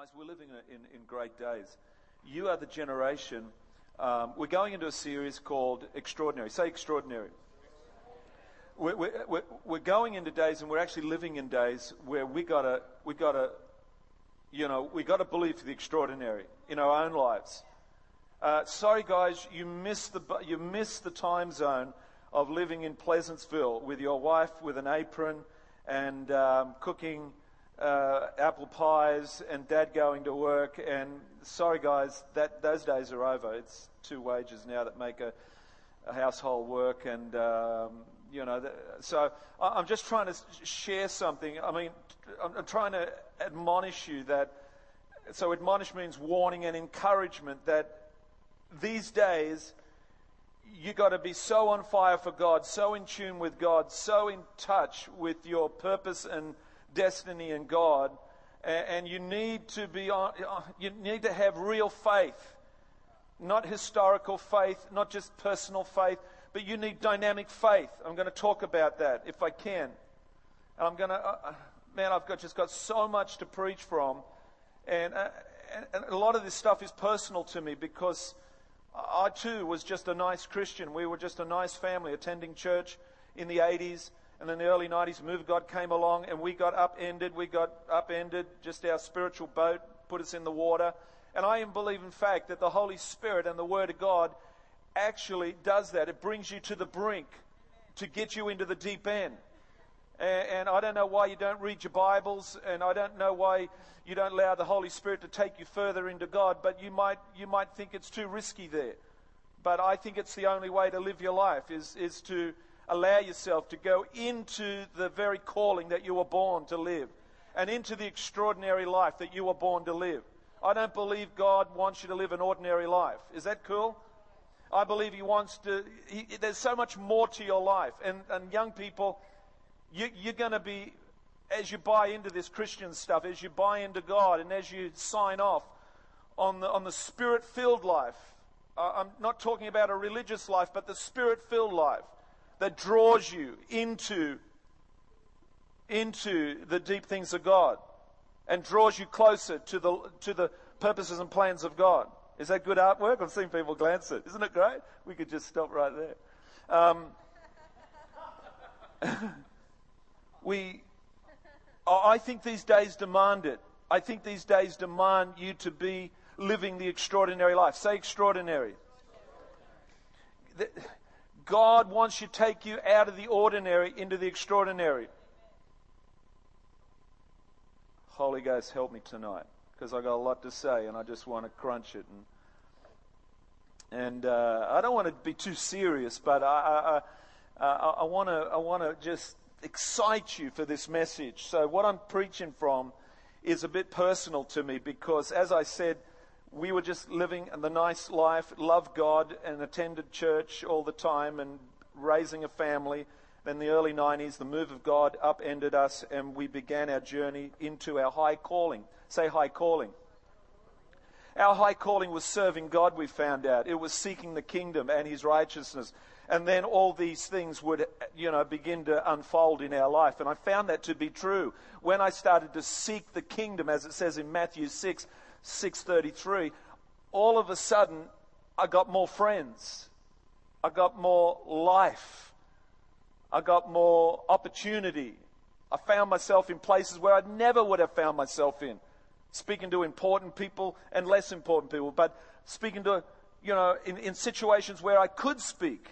Guys, we're living in, in great days. You are the generation. Um, we're going into a series called Extraordinary. Say extraordinary. We're, we're, we're going into days, and we're actually living in days where we gotta, we gotta, you know, we gotta believe for the extraordinary in our own lives. Uh, sorry, guys, you missed the you missed the time zone of living in Pleasantville with your wife with an apron and um, cooking uh, apple pies and dad going to work. And sorry, guys, that those days are over. It's two wages now that make a, a household work. And um, you know, so I'm just trying to share something. I mean, I'm trying to admonish you that. So admonish means warning and encouragement that these days you got to be so on fire for God, so in tune with God, so in touch with your purpose and destiny in God, and you need to be on, you need to have real faith, not historical faith, not just personal faith, but you need dynamic faith. I'm going to talk about that if I can. And I'm going to, uh, uh, man, I've got just got so much to preach from, and, uh, and a lot of this stuff is personal to me because I too was just a nice Christian. We were just a nice family attending church in the 80s and in the early 90s, the move God came along and we got upended. We got upended. Just our spiritual boat put us in the water. And I believe, in fact, that the Holy Spirit and the Word of God actually does that. It brings you to the brink to get you into the deep end. And, and I don't know why you don't read your Bibles, and I don't know why you don't allow the Holy Spirit to take you further into God, but you might, you might think it's too risky there. But I think it's the only way to live your life is, is to allow yourself to go into the very calling that you were born to live and into the extraordinary life that you were born to live. I don't believe God wants you to live an ordinary life. Is that cool? I believe He wants to, he, there's so much more to your life. And, and young people, you, you're going to be, as you buy into this Christian stuff, as you buy into God, and as you sign off on the, on the spirit filled life, I'm not talking about a religious life, but the spirit filled life that draws you into, into the deep things of God and draws you closer to the, to the purposes and plans of God. Is that good artwork? I've seen people glance at. Isn't it great? We could just stop right there. Um, we, I think these days demand it. I think these days demand you to be living the extraordinary life. Say extraordinary. God wants to take you out of the ordinary into the extraordinary. Holy Ghost, help me tonight because I got a lot to say and I just want to crunch it. And, and uh, I don't want to be too serious, but I, I, I, I want to I want to just excite you for this message. So what I'm preaching from is a bit personal to me because, as I said, we were just living the nice life, loved God, and attended church all the time and raising a family. Then the early 90s, the move of God upended us, and we began our journey into our high calling. Say high calling. Our high calling was serving God, we found out. It was seeking the kingdom and his righteousness. And then all these things would, you know, begin to unfold in our life. And I found that to be true. When I started to seek the kingdom, as it says in Matthew 6, 6:33, all of a sudden I got more friends. I got more life. I got more opportunity. I found myself in places where I never would have found myself in. Speaking to important people and less important people, but speaking to, you know, in, in situations where I could speak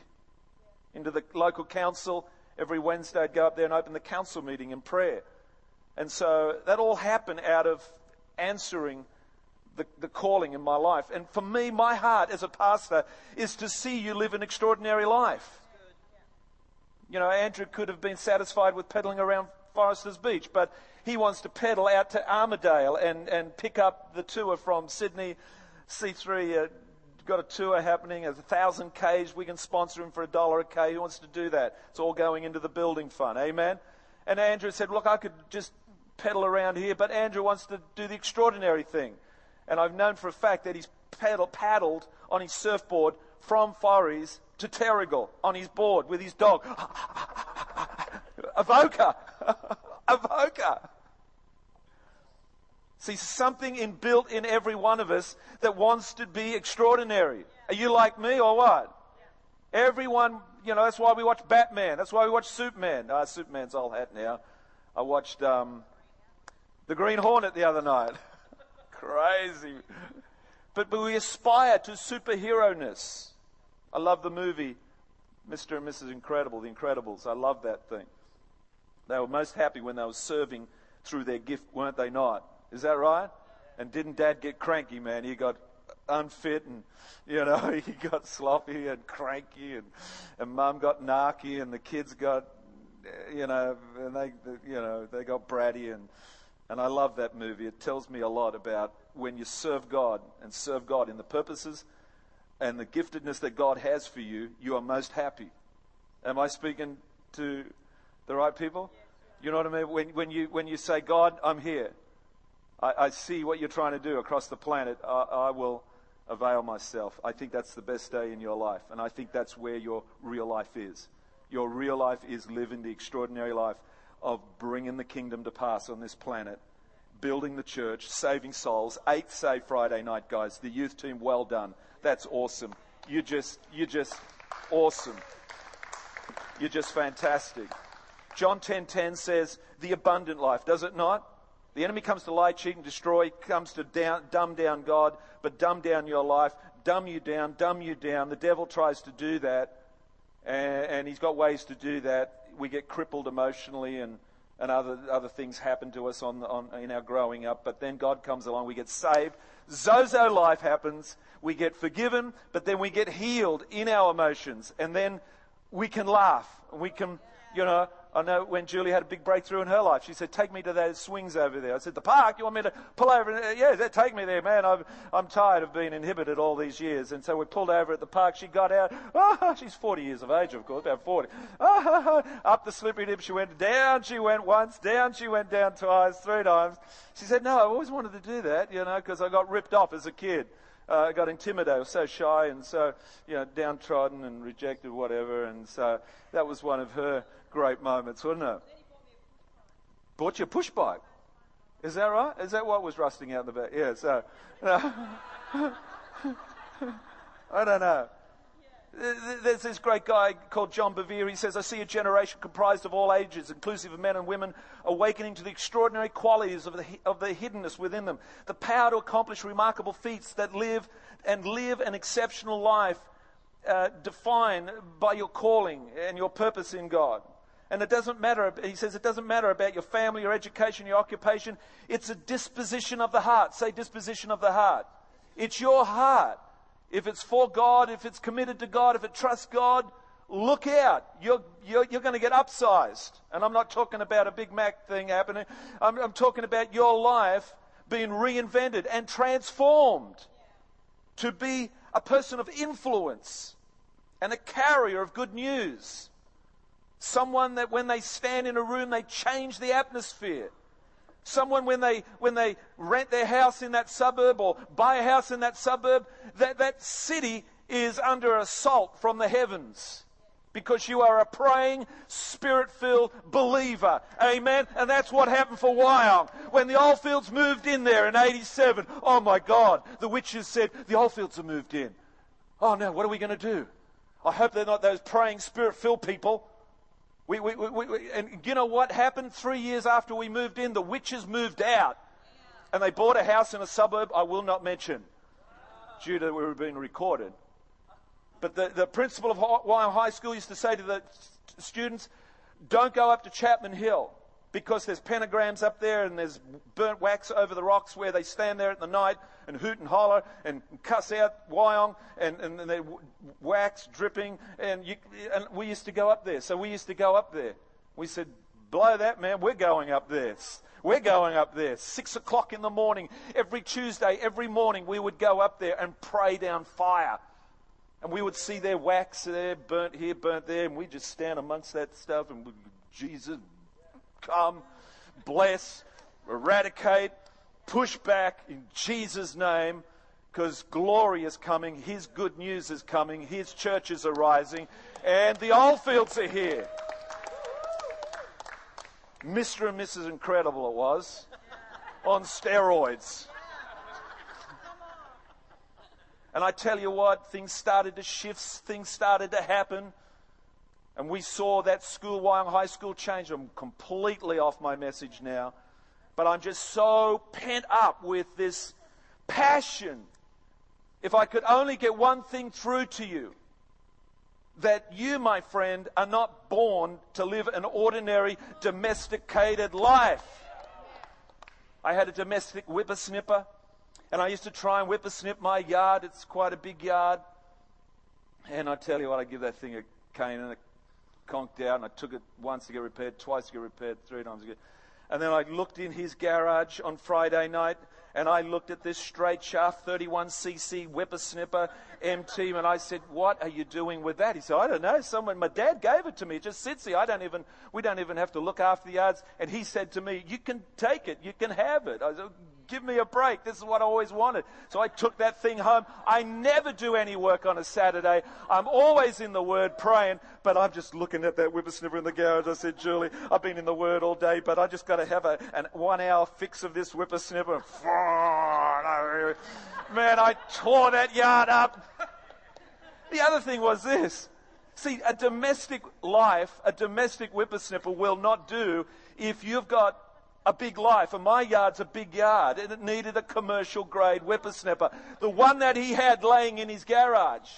into the local council. Every Wednesday I'd go up there and open the council meeting in prayer. And so that all happened out of answering the, the calling in my life. And for me, my heart as a pastor is to see you live an extraordinary life. You know, Andrew could have been satisfied with pedaling around Forresters Beach, but he wants to pedal out to Armidale and, and pick up the tour from Sydney C3. Uh, got a tour happening, a thousand Ks. We can sponsor him for a dollar a K. Who wants to do that? It's all going into the building fund. Amen. And Andrew said, Look, I could just pedal around here, but Andrew wants to do the extraordinary thing. And I've known for a fact that he's paddle, paddled on his surfboard from Forries to Terrigal on his board with his dog. Avoca! Avoca! See, something inbuilt in every one of us that wants to be extraordinary. Are you like me or what? Everyone, you know, that's why we watch Batman. That's why we watch Superman. Ah, Superman's old hat now. I watched um, The Green Hornet the other night. Crazy. But, but we aspire to superhero-ness. I love the movie Mr. and Mrs. Incredible, The Incredibles. I love that thing. They were most happy when they were serving through their gift, weren't they not? Is that right? And didn't Dad get cranky, man? He got unfit and, you know, he got sloppy and cranky and, and Mum got narky and the kids got, eh, you know, and they, you know, they got bratty and, and I love that movie. It tells me a lot about when you serve God and serve God in the purposes and the giftedness that God has for you, you are most happy. Am I speaking to the right people? You know what I mean? When, when, you, when you say, God, I'm here, I, I see what you're trying to do across the planet, I, I will avail myself. I think that's the best day in your life. And I think that's where your real life is. Your real life is living the extraordinary life of bringing the kingdom to pass on this planet, building the church, saving souls. Eighth Save Friday night, guys. The youth team, well done. That's awesome. You just, you're just awesome. You're just fantastic. John 10:10 10, 10 says, "The abundant life, does it not? The enemy comes to lie, cheat, and destroy, comes to down, dumb down God, but dumb down your life, dumb you down, dumb you down. The devil tries to do that, and, and he's got ways to do that. We get crippled emotionally, and, and other, other things happen to us on, on, in our growing up, but then God comes along, we get saved. Zozo life happens, we get forgiven, but then we get healed in our emotions, and then we can laugh. We can, you know, I know when Julie had a big breakthrough in her life, she said, Take me to those swings over there. I said, The park? You want me to pull over? Yeah, take me there, man. I'm, I'm tired of being inhibited all these years. And so we pulled over at the park. She got out. Oh, she's 40 years of age, of course, about 40. Oh, up the slippery dip she went. Down she went once. Down she went down twice, three times. She said, No, I always wanted to do that, you know, because I got ripped off as a kid. Uh, got intimidated. I was so shy and so, you know, downtrodden and rejected, whatever. And so that was one of her great moments, wasn't it? Bought you a push bike. Is that right? Is that what was rusting out the back? Yeah, so. I don't know. There's this great guy called John Bevere. He says, I see a generation comprised of all ages, inclusive of men and women, awakening to the extraordinary qualities of the, of the hiddenness within them, the power to accomplish remarkable feats that live and live an exceptional life uh, defined by your calling and your purpose in God. And it doesn't matter, he says, it doesn't matter about your family, your education, your occupation. It's a disposition of the heart. Say disposition of the heart. It's your heart. If it's for God, if it's committed to God, if it trusts God, look out. You're, you're, you're going to get upsized. And I'm not talking about a Big Mac thing happening. I'm, I'm talking about your life being reinvented and transformed to be a person of influence and a carrier of good news. Someone that when they stand in a room, they change the atmosphere. Someone when they, when they rent their house in that suburb or buy a house in that suburb, that, that city is under assault from the heavens because you are a praying, spirit filled believer. Amen. And that's what happened for Wyong. When the Oldfields moved in there in 87, oh my God, the witches said, the Oldfields have moved in. Oh no, what are we going to do? I hope they're not those praying, spirit filled people. We, we, we, we, and you know what happened? Three years after we moved in, the witches moved out. And they bought a house in a suburb I will not mention due to we were being recorded. But the, the principal of Wyong High School used to say to the students, don't go up to Chapman Hill because there's pentagrams up there and there's burnt wax over the rocks where they stand there at the night and hoot and holler and cuss out Wyong and, and, and wax dripping. And, you, and we used to go up there. So we used to go up there. We said, blow that, man. We're going up there. We're going up there. Six o'clock in the morning, every Tuesday, every morning, we would go up there and pray down fire. And we would see their wax there, burnt here, burnt there, and we just stand amongst that stuff and Jesus, come, bless, eradicate, push back in Jesus' name because glory is coming, His good news is coming, His churches are rising, and the Oldfields are here. Mr. and Mrs. Incredible it was. on steroids. And I tell you what, things started to shift, things started to happen. And we saw that school, Wyong High School, change. I'm completely off my message now. But I'm just so pent up with this passion. If I could only get one thing through to you that you, my friend, are not born to live an ordinary domesticated life. I had a domestic whippersnipper, and I used to try and whippersnip my yard. It's quite a big yard. And I tell you what, I give that thing a cane and it conked out, and I took it once to get repaired, twice to get repaired, three times to get. And then I looked in his garage on Friday night, and I looked at this straight shaft 31cc whippersnipper MT, and I said, "What are you doing with that?" He said, "I don't know. Someone, my dad gave it to me. It just sits here. I don't even, we don't even have to look after the yards." And he said to me, "You can take it. You can have it." I said, Give me a break. This is what I always wanted. So I took that thing home. I never do any work on a Saturday. I'm always in the Word praying, but I'm just looking at that whippersnipper in the garage. I said, Julie, I've been in the Word all day, but I just got to have a, an one hour fix of this whippersnipper. Man, I tore that yard up. The other thing was this. See, a domestic life, a domestic whippersnipper will not do if you've got a big life, and my yard's a big yard, and it needed a commercial grade whippersnapper. The one that he had laying in his garage.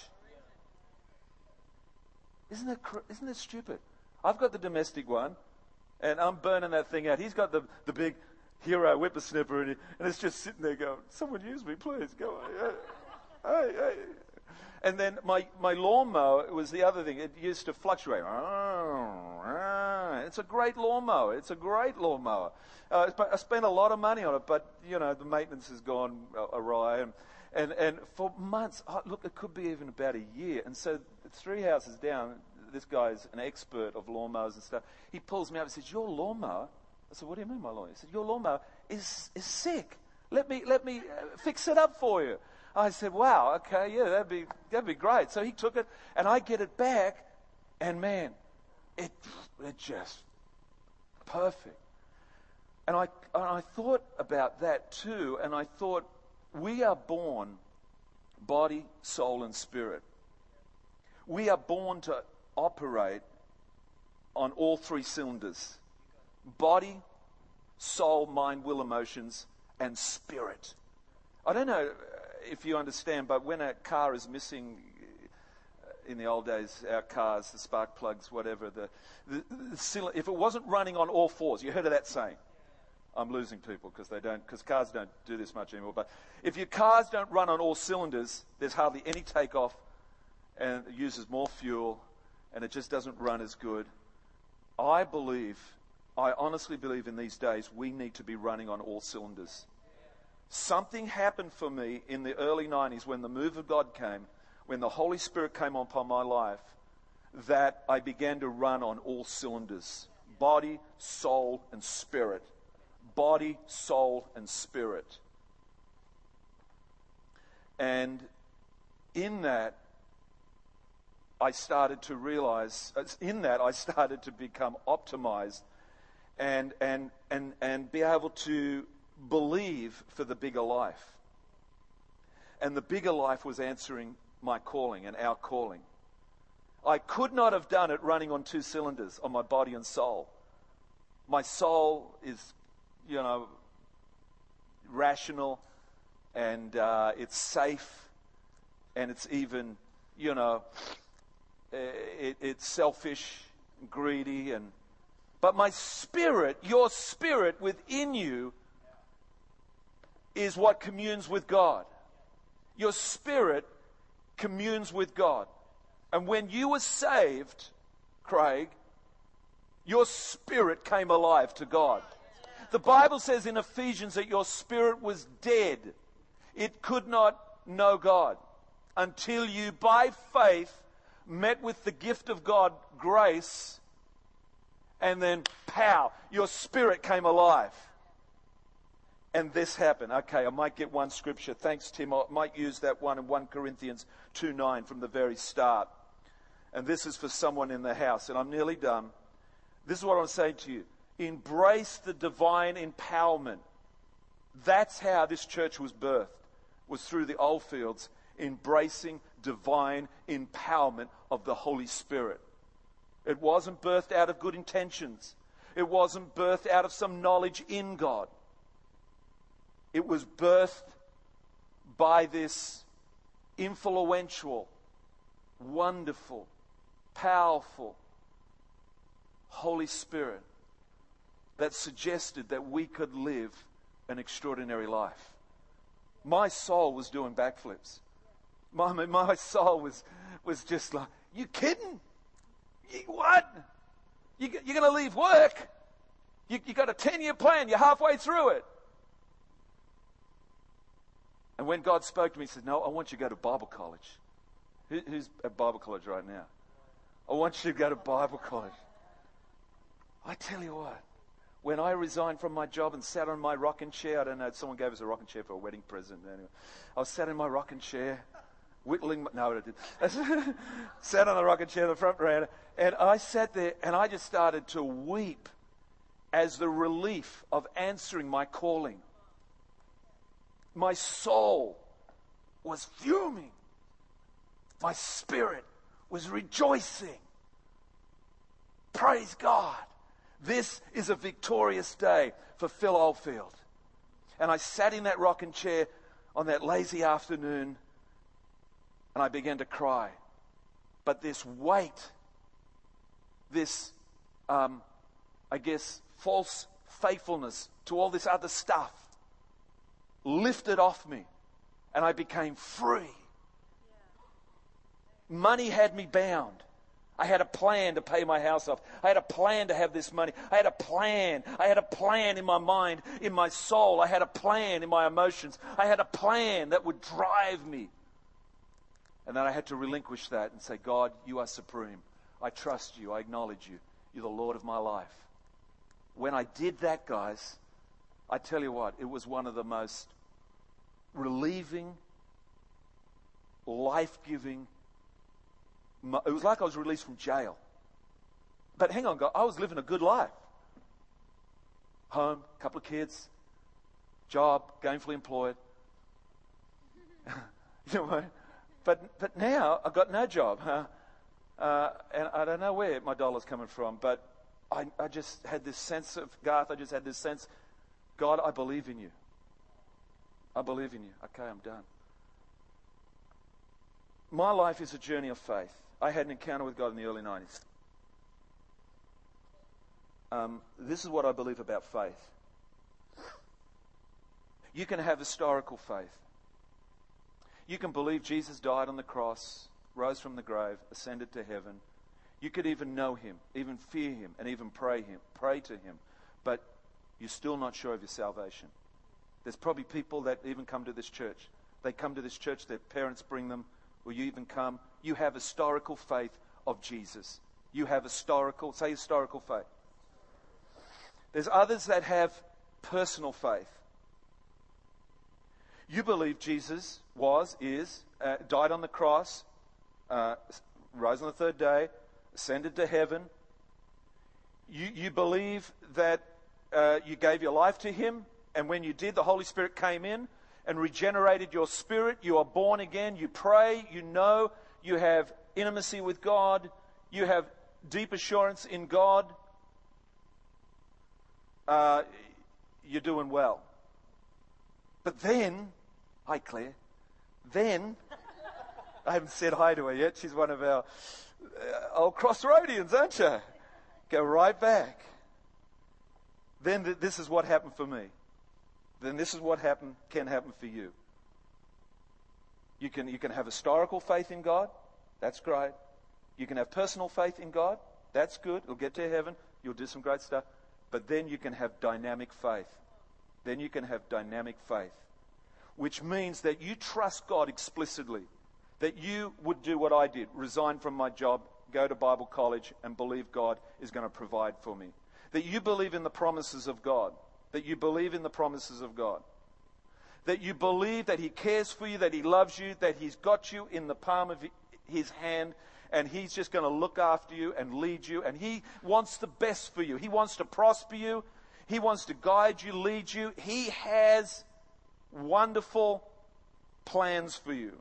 Isn't it, isn't it stupid? I've got the domestic one, and I'm burning that thing out. He's got the, the big hero whippersnapper, and, and it's just sitting there going, Someone use me, please. Go on. Hey, hey. And then my, my lawnmower was the other thing. It used to fluctuate. It's a great lawnmower. It's a great lawnmower. Uh, I spent a lot of money on it, but, you know, the maintenance has gone awry. And, and, and for months, oh, look, it could be even about a year. And so three houses down, this guy's an expert of lawnmowers and stuff. He pulls me up and says, your lawnmower? I said, what do you mean, my lawnmower? He said, your lawnmower is, is sick. Let me, let me uh, fix it up for you. I said, wow, okay, yeah, that'd be, that'd be great. So he took it, and I get it back, and man, it, it just perfect. And I, and I thought about that too, and I thought, we are born body, soul, and spirit. We are born to operate on all three cylinders body, soul, mind, will, emotions, and spirit. I don't know if you understand, but when a car is missing, in the old days, our cars, the spark plugs, whatever, the, the, the if it wasn't running on all fours, you heard of that saying. I'm losing people because they don't, because cars don't do this much anymore. But if your cars don't run on all cylinders, there's hardly any takeoff, and it uses more fuel, and it just doesn't run as good. I believe, I honestly believe in these days, we need to be running on all cylinders. Something happened for me in the early 90s when the move of God came, when the Holy Spirit came upon my life, that I began to run on all cylinders body, soul, and spirit. Body, soul, and spirit. And in that, I started to realize, uh, in that, I started to become optimized and, and, and, and be able to believe for the bigger life. And the bigger life was answering my calling and our calling. I could not have done it running on two cylinders on my body and soul. My soul is, you know, rational and uh, it's safe and it's even, you know, it, it's selfish, greedy, and but my spirit, your spirit within you, is what communes with God. Your spirit communes with God. And when you were saved, Craig, your spirit came alive to God. The Bible says in Ephesians that your spirit was dead. It could not know God until you, by faith, met with the gift of God, grace, and then, pow, your spirit came alive and this happened. Okay, I might get one scripture. Thanks, Tim. I might use that one in 1 Corinthians 2 9 from the very start. And this is for someone in the house, and I'm nearly done. This is what I'm saying to you embrace the divine empowerment That's how this church was birthed, was through the Oldfields, embracing divine empowerment of the Holy Spirit. It wasn't birthed out of good intentions. It wasn't birthed out of some knowledge in God. It was birthed by this influential, wonderful, powerful Holy Spirit that suggested that we could live an extraordinary life. My soul was doing backflips. My, my soul was, was just like, you kidding? You, what? You, are going to leave work? You, you got a 10 year plan. You're halfway through it. And when God spoke to me, He said, No, I want you to go to Bible college. Who, who's at Bible college right now? I want you to go to Bible college. I tell you what, when I resigned from my job and sat on my rocking chair, I don't know, someone gave us a rocking chair for a wedding present. Anyway, I was sat in my rocking chair, whittling, my, no, I didn't. sat on the rocking chair in the front row, and I sat there and I just started to weep as the relief of answering my calling. My soul was fuming. My spirit was rejoicing. Praise God. This is a victorious day for Phil Oldfield. And I sat in that rocking chair on that lazy afternoon and I began to cry. But this weight, this, um, I guess, false faithfulness to all this other stuff lifted off me and I became free. Money had me bound. I had a plan to pay my house off. I had a plan to have this money. I had a plan. I had a plan in my mind, in my soul. I had a plan in my emotions. I had a plan that would drive me. And then I had to relinquish that and say, God, you are supreme. I trust you. I acknowledge you. You're the Lord of my life. When I did that, guys, I tell you what, it was one of the most relieving, life giving it was like I was released from jail. But hang on, God, I was living a good life. Home, couple of kids, job, gainfully employed. you know, what? but but now I've got no job, huh? Uh, and I don't know where my dollar's coming from, but I, I just had this sense of Garth. I just had this sense, God, I believe in you. I believe in you. Okay, I'm done. My life is a journey of faith. I had an encounter with God in the early 90s. Um, this is what I believe about faith. You can have historical faith. You can believe Jesus died on the cross, rose from the grave, ascended to heaven. You could even know him, even fear him, and even pray him, pray to him, but you're still not sure of your salvation. There's probably people that even come to this church. They come to this church, their parents bring them, Will you even come? You have historical faith of Jesus. You have historical, say historical faith. There's others that have personal faith. You believe Jesus was, is, uh, died on the cross, uh, rose on the third day, ascended to heaven. You, you believe that uh, you gave your life to Him, and when you did, the Holy Spirit came in and regenerated your spirit. You are born again. You pray. You know. You have intimacy with God. You have deep assurance in God. Uh, you're doing well. But then, hi Claire, then, I haven't said hi to her yet. She's one of our uh, old crossroadians, aren't you? Go right back. Then th- this is what happened for me then this is what happen, can happen for you. You can, you can have historical faith in God. That's great. You can have personal faith in God. That's good. You'll get to heaven. You'll do some great stuff. But then you can have dynamic faith. Then you can have dynamic faith, which means that you trust God explicitly. That you would do what I did resign from my job, go to Bible college, and believe God is going to provide for me. That you believe in the promises of God that you believe in the promises of God. That you believe that He cares for you, that He loves you, that He's got you in the palm of His hand, and He's just going to look after you and lead you, and He wants the best for you. He wants to prosper you, He wants to guide you, lead you. He has wonderful plans for you.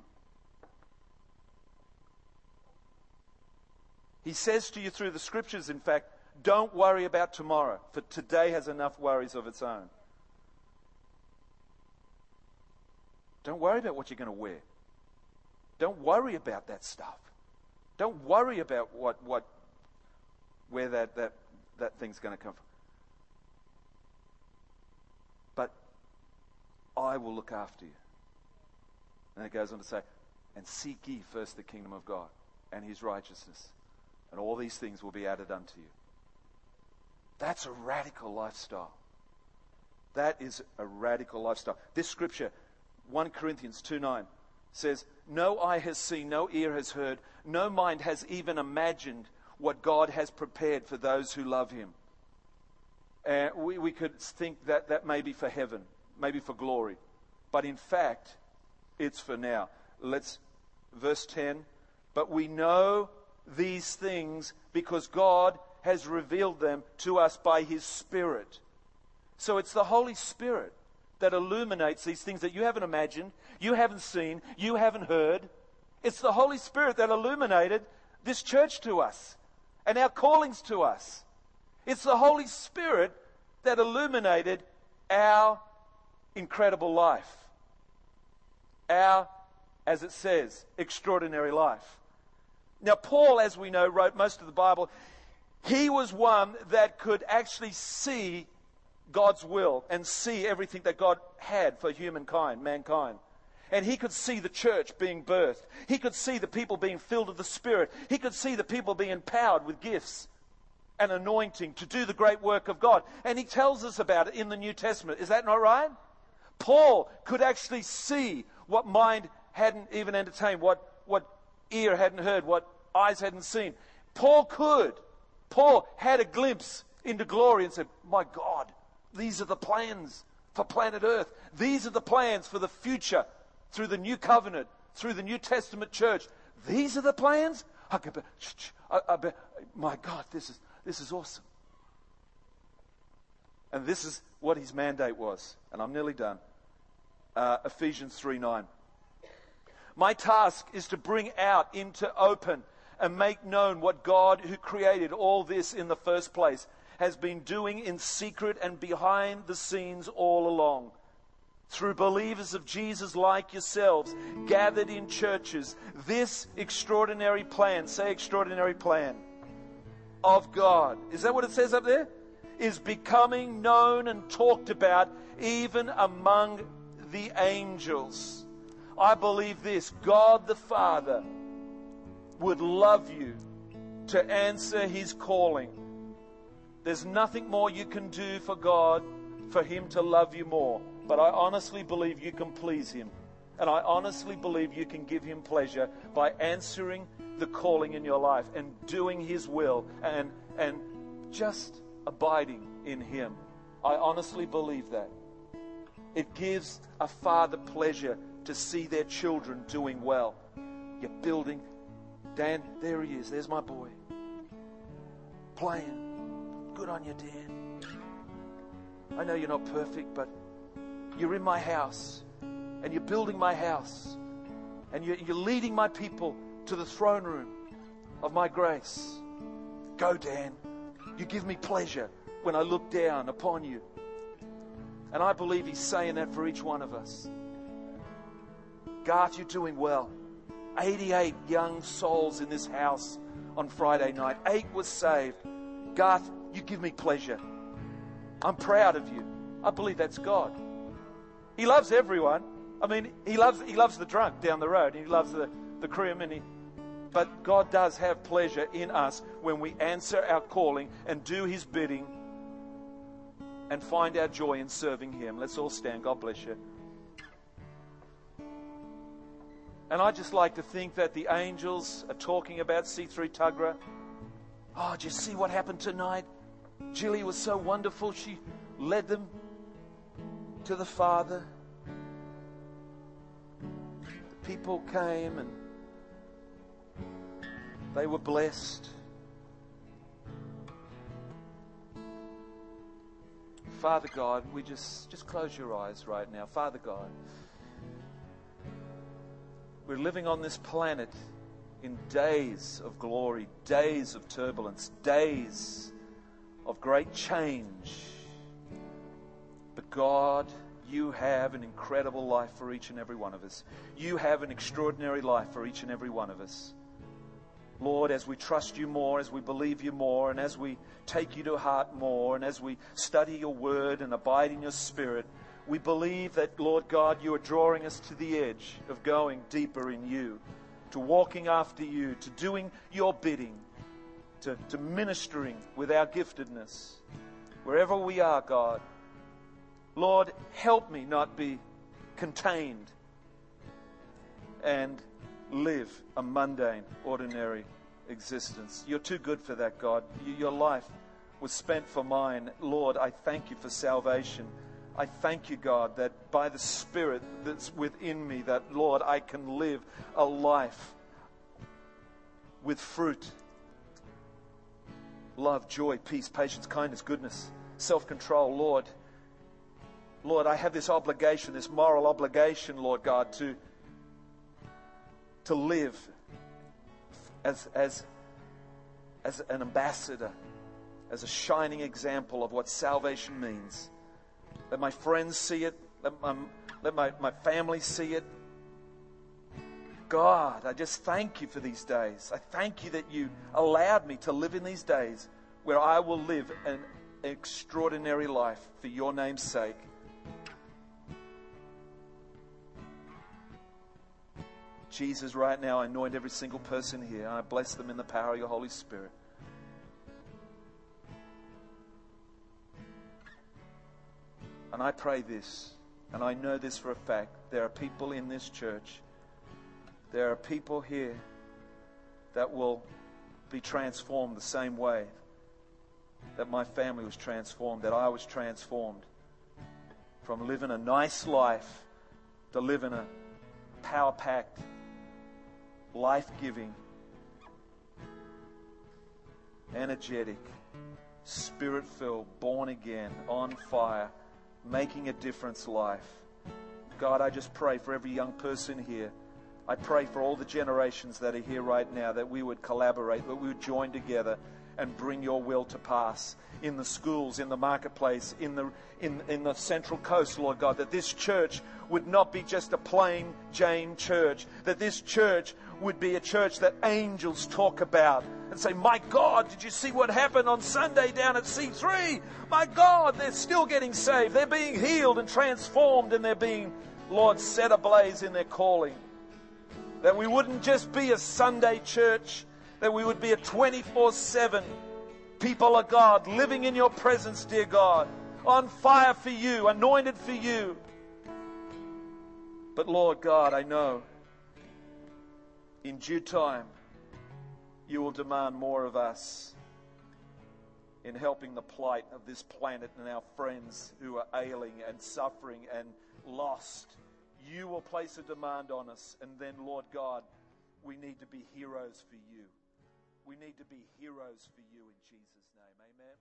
He says to you through the scriptures, in fact, don't worry about tomorrow, for today has enough worries of its own. Don't worry about what you're going to wear. Don't worry about that stuff. Don't worry about what, what where that, that, that thing's going to come from. But I will look after you. And it goes on to say, and seek ye first the kingdom of God and his righteousness, and all these things will be added unto you. That's a radical lifestyle. That is a radical lifestyle. This scripture, 1 Corinthians 2 9, says, No eye has seen, no ear has heard, no mind has even imagined what God has prepared for those who love Him. Uh, we, we could think that that may be for heaven, maybe for glory. But in fact, it's for now. Let's, verse 10. But we know these things because God has revealed them to us by His Spirit. So it's the Holy Spirit that illuminates these things that you haven't imagined, you haven't seen, you haven't heard. It's the Holy Spirit that illuminated this church to us and our callings to us. It's the Holy Spirit that illuminated our incredible life. Our, as it says, extraordinary life. Now, Paul, as we know, wrote most of the Bible. He was one that could actually see God's will and see everything that God had for humankind, mankind. And he could see the church being birthed. He could see the people being filled with the Spirit. He could see the people being empowered with gifts and anointing to do the great work of God. And he tells us about it in the New Testament. Is that not right? Paul could actually see what mind hadn't even entertained, what, what ear hadn't heard, what eyes hadn't seen. Paul could. Paul had a glimpse into glory and said, My God, these are the plans for planet Earth. These are the plans for the future through the new covenant, through the New Testament church. These are the plans? I I, I, my God, this is, this is awesome. And this is what his mandate was. And I'm nearly done. Uh, Ephesians 3 9. My task is to bring out into open and make known what God, who created all this in the first place, has been doing in secret and behind the scenes all along through believers of Jesus like yourselves, gathered in churches, this extraordinary plan, say extraordinary plan, of God. Is that what it says up there? Is becoming known and talked about even among the angels. I believe this God the Father would love you to answer his calling. There's nothing more you can do for God for him to love you more. But I honestly believe you can please Him. And I honestly believe you can give Him pleasure by answering the calling in your life and doing His will and, and just abiding in Him. I honestly believe that. It gives a father pleasure to see their children doing well. You're building. Dan, there he is. There's my boy. Playing. Good on you, Dan. I know you're not perfect, but you're in my house and you're building my house and you're, you're leading my people to the throne room of my grace. Go, Dan. You give me pleasure when I look down upon you. And I believe He's saying that for each one of us. Garth, you're doing well. 88 young souls in this house on Friday night. Eight was saved. Garth, you give me pleasure. I'm proud of you. I believe that's God. He loves everyone. I mean, he loves, he loves the drunk down the road. He loves the, the crim and he, but God does have pleasure in us when we answer our calling and do his bidding and find our joy in serving him. Let's all stand. God bless you. And I just like to think that the angels are talking about C3 Tuggerah. Oh, did you see what happened tonight? Jilly was so wonderful. She led them to the Father. The people came and they were blessed. Father God, we just, just close your eyes right now. Father God, we're living on this planet in days of glory, days of turbulence, days of great change. But God, you have an incredible life for each and every one of us. You have an extraordinary life for each and every one of us. Lord, as we trust you more, as we believe you more, and as we take you to heart more, and as we study your word and abide in your spirit, we believe that, Lord God, you are drawing us to the edge of going deeper in you, to walking after you, to doing your bidding, to, to ministering with our giftedness. Wherever we are, God, Lord, help me not be contained and live a mundane, ordinary existence. You're too good for that, God. Your life was spent for mine. Lord, I thank you for salvation. I thank you, God, that by the Spirit that's within me, that, Lord, I can live a life with fruit love, joy, peace, patience, kindness, goodness, self control, Lord. Lord, I have this obligation, this moral obligation, Lord God, to, to live as, as, as an ambassador, as a shining example of what salvation means. Let my friends see it. Let my, let my, my family see it. God, I just thank you for these days. I thank you that you allowed me to live in these days where I will live an extraordinary life for your name's sake. Jesus, right now, I anoint every single person here. I bless them in the power of your Holy Spirit. And I pray this, and I know this for a fact. There are people in this church, there are people here that will be transformed the same way that my family was transformed, that I was transformed from living a nice life to living a power packed, life giving, energetic, spirit filled, born again, on fire, making a difference life. God, I just pray for every young person here. I pray for all the generations that are here right now that we would collaborate, that we would join together and bring your will to pass in the schools, in the marketplace, in the, in, in the Central Coast, Lord God, that this church would not be just a plain Jane church, that this church would be a church that angels talk about and say, My God, did you see what happened on Sunday down at C3? My God, they're still getting saved. They're being healed and transformed, and they're being, Lord, set ablaze in their calling. That we wouldn't just be a Sunday church, that we would be a 24 7 people of God, living in your presence, dear God, on fire for you, anointed for you. But Lord God, I know in due time you will demand more of us in helping the plight of this planet and our friends who are ailing and suffering and lost. You will place a demand on us, and then, Lord God, we need to be heroes for you. We need to be heroes for you in Jesus' name. Amen.